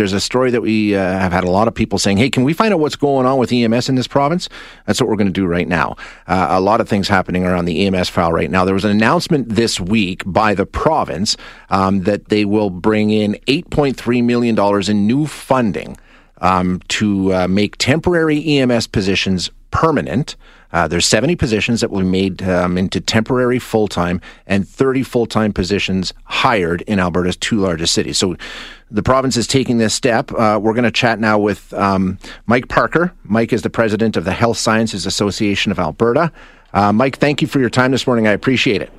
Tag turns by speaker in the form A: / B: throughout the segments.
A: there's a story that we uh, have had a lot of people saying, "Hey, can we find out what's going on with EMS in this province?" That's what we're going to do right now. Uh, a lot of things happening around the EMS file right now. There was an announcement this week by the province um, that they will bring in 8.3 million dollars in new funding um, to uh, make temporary EMS positions permanent. Uh, there's 70 positions that will be made um, into temporary full time and 30 full time positions hired in Alberta's two largest cities. So the province is taking this step. Uh, we're going to chat now with um, Mike Parker. Mike is the president of the Health Sciences Association of Alberta. Uh, Mike, thank you for your time this morning. I appreciate it.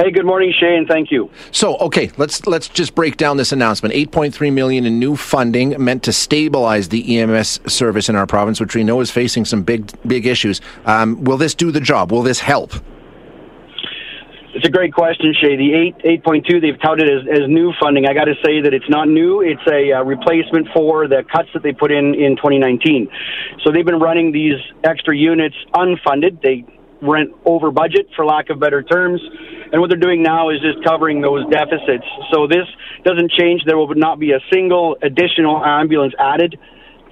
B: Hey, good morning, Shane. Thank you.
A: So, okay, let's let's just break down this announcement. 8.3 million in new funding meant to stabilize the EMS service in our province, which we know is facing some big big issues. Um, will this do the job? Will this help?
B: It's a great question, Shay. The eight eight point two they've touted as, as new funding. I got to say that it's not new. It's a uh, replacement for the cuts that they put in in 2019. So they've been running these extra units unfunded. They went over budget, for lack of better terms. And what they're doing now is just covering those deficits. So this doesn't change. There will not be a single additional ambulance added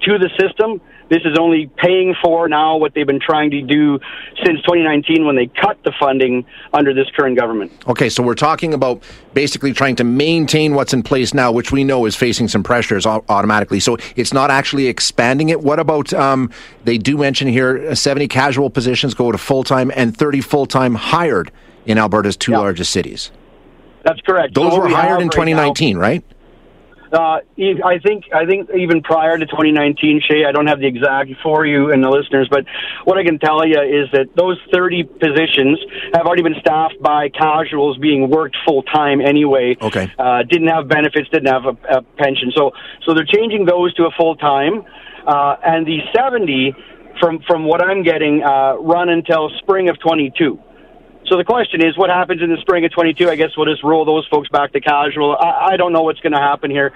B: to the system. This is only paying for now what they've been trying to do since 2019 when they cut the funding under this current government.
A: Okay, so we're talking about basically trying to maintain what's in place now, which we know is facing some pressures automatically. So it's not actually expanding it. What about, um, they do mention here, 70 casual positions go to full time and 30 full time hired in Alberta's two yep. largest cities.
B: That's correct.
A: Those so were hired in 2019, right?
B: Uh, I think I think even prior to 2019, Shay, I don't have the exact for you and the listeners, but what I can tell you is that those 30 positions have already been staffed by casuals being worked full time anyway.
A: Okay.
B: Uh, didn't have benefits, didn't have a, a, pension, so so they're changing those to a full time, uh, and the 70 from from what I'm getting uh, run until spring of 22. So the question is, what happens in the spring of 22? I guess we'll just roll those folks back to casual. I, I don't know what's going to happen here.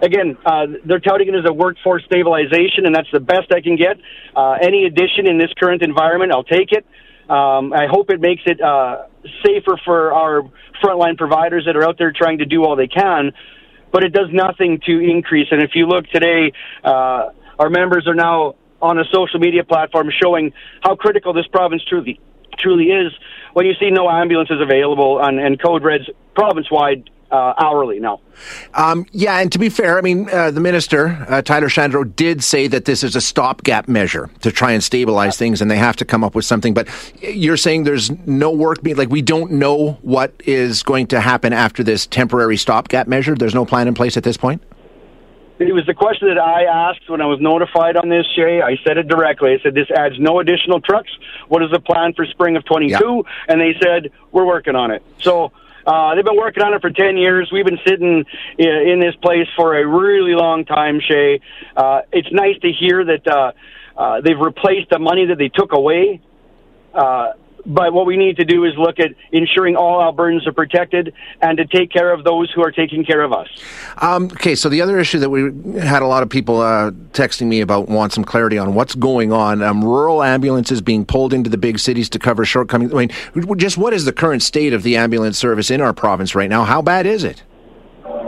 B: Again, uh, they're touting it as a workforce stabilization, and that's the best I can get. Uh, any addition in this current environment, I'll take it. Um, I hope it makes it uh, safer for our frontline providers that are out there trying to do all they can, but it does nothing to increase. And if you look today, uh, our members are now on a social media platform showing how critical this province truly truly is when you see no ambulances available and, and code reds province wide uh, hourly now.
A: Um, yeah, and to be fair, I mean, uh, the minister, uh, Tyler Shandro, did say that this is a stopgap measure to try and stabilize things and they have to come up with something. But you're saying there's no work being, like, we don't know what is going to happen after this temporary stopgap measure? There's no plan in place at this point?
B: It was the question that I asked when I was notified on this, Shay. I said it directly. I said, This adds no additional trucks. What is the plan for spring of 22? Yeah. And they said, We're working on it. So uh, they've been working on it for 10 years. We've been sitting in this place for a really long time, Shay. Uh, it's nice to hear that uh, uh, they've replaced the money that they took away. Uh, but what we need to do is look at ensuring all Albertans are protected and to take care of those who are taking care of us.
A: Um, okay, so the other issue that we had a lot of people uh, texting me about want some clarity on what's going on. Um, rural ambulances being pulled into the big cities to cover shortcomings. I mean, just what is the current state of the ambulance service in our province right now? How bad is it?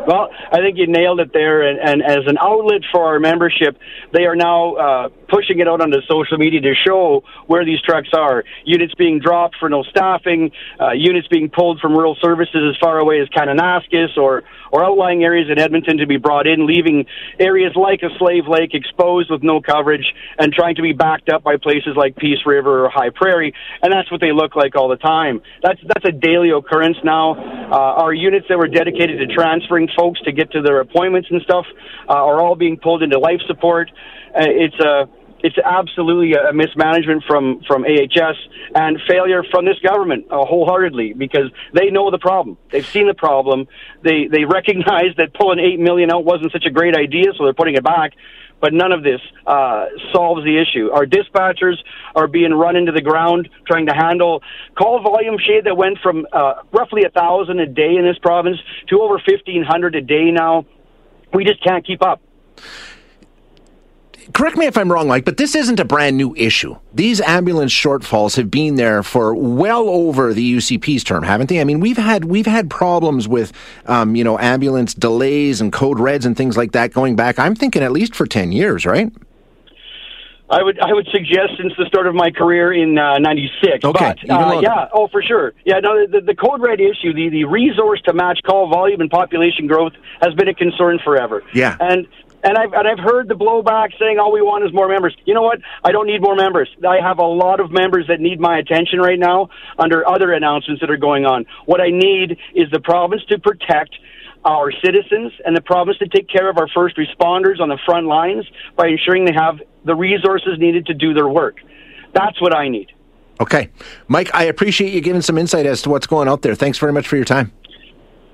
B: Well, I think you nailed it there. And, and as an outlet for our membership, they are now uh, pushing it out onto social media to show where these trucks are. Units being dropped for no staffing, uh, units being pulled from rural services as far away as Kananaskis or, or outlying areas in Edmonton to be brought in, leaving areas like a Slave Lake exposed with no coverage and trying to be backed up by places like Peace River or High Prairie. And that's what they look like all the time. That's, that's a daily occurrence now. Uh, our units that were dedicated to transferring folks to get to their appointments and stuff uh, are all being pulled into life support. Uh, it's a it's absolutely a mismanagement from from AHS and failure from this government uh, wholeheartedly because they know the problem. They've seen the problem. They they recognize that pulling eight million out wasn't such a great idea, so they're putting it back. But none of this uh, solves the issue. Our dispatchers are being run into the ground trying to handle call volume shade that went from uh, roughly a thousand a day in this province to over fifteen hundred a day now. We just can't keep up
A: correct me if I'm wrong, Mike, but this isn't a brand new issue. These ambulance shortfalls have been there for well over the UCP's term, haven't they? I mean, we've had we've had problems with, um, you know, ambulance delays and code reds and things like that going back. I'm thinking at least for ten years, right?
B: I would I would suggest since the start of my career in '96.
A: Uh, okay,
B: but uh, yeah, oh for sure. Yeah, no, the, the code red issue, the the resource to match call volume and population growth has been a concern forever.
A: Yeah,
B: and and I've and I've heard the blowback saying all we want is more members. You know what? I don't need more members. I have a lot of members that need my attention right now under other announcements that are going on. What I need is the province to protect our citizens and the province to take care of our first responders on the front lines by ensuring they have the resources needed to do their work. That's what I need.
A: Okay. Mike, I appreciate you giving some insight as to what's going out there. Thanks very much for your time.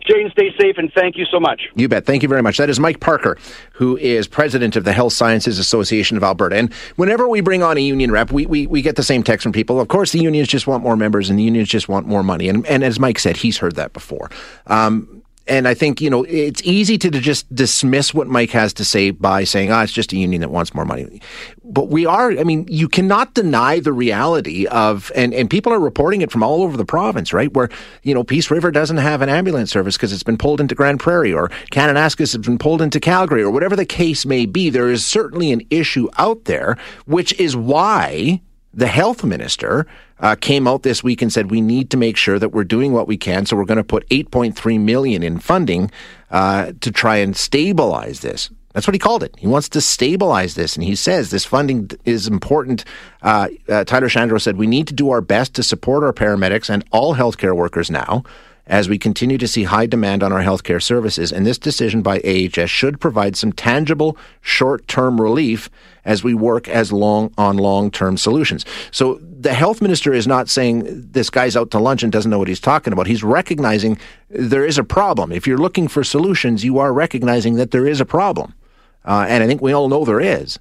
B: Jane, stay safe and thank you so much.
A: You bet. Thank you very much. That is Mike Parker, who is president of the Health Sciences Association of Alberta. And whenever we bring on a union rep, we, we, we get the same text from people. Of course, the unions just want more members and the unions just want more money. And, and as Mike said, he's heard that before. Um, and I think, you know, it's easy to just dismiss what Mike has to say by saying, ah, oh, it's just a union that wants more money. But we are, I mean, you cannot deny the reality of, and, and people are reporting it from all over the province, right? Where, you know, Peace River doesn't have an ambulance service because it's been pulled into Grande Prairie or Kananaskis has been pulled into Calgary or whatever the case may be. There is certainly an issue out there, which is why the health minister uh, came out this week and said we need to make sure that we're doing what we can. So we're going to put 8.3 million in funding uh, to try and stabilize this. That's what he called it. He wants to stabilize this, and he says this funding is important. Uh, uh Tyler Shandro said we need to do our best to support our paramedics and all healthcare workers now as we continue to see high demand on our healthcare services. And this decision by AHS should provide some tangible short-term relief as we work as long on long-term solutions. So the health minister is not saying this guy's out to lunch and doesn't know what he's talking about. He's recognizing there is a problem. If you're looking for solutions, you are recognizing that there is a problem. Uh, and I think we all know there is.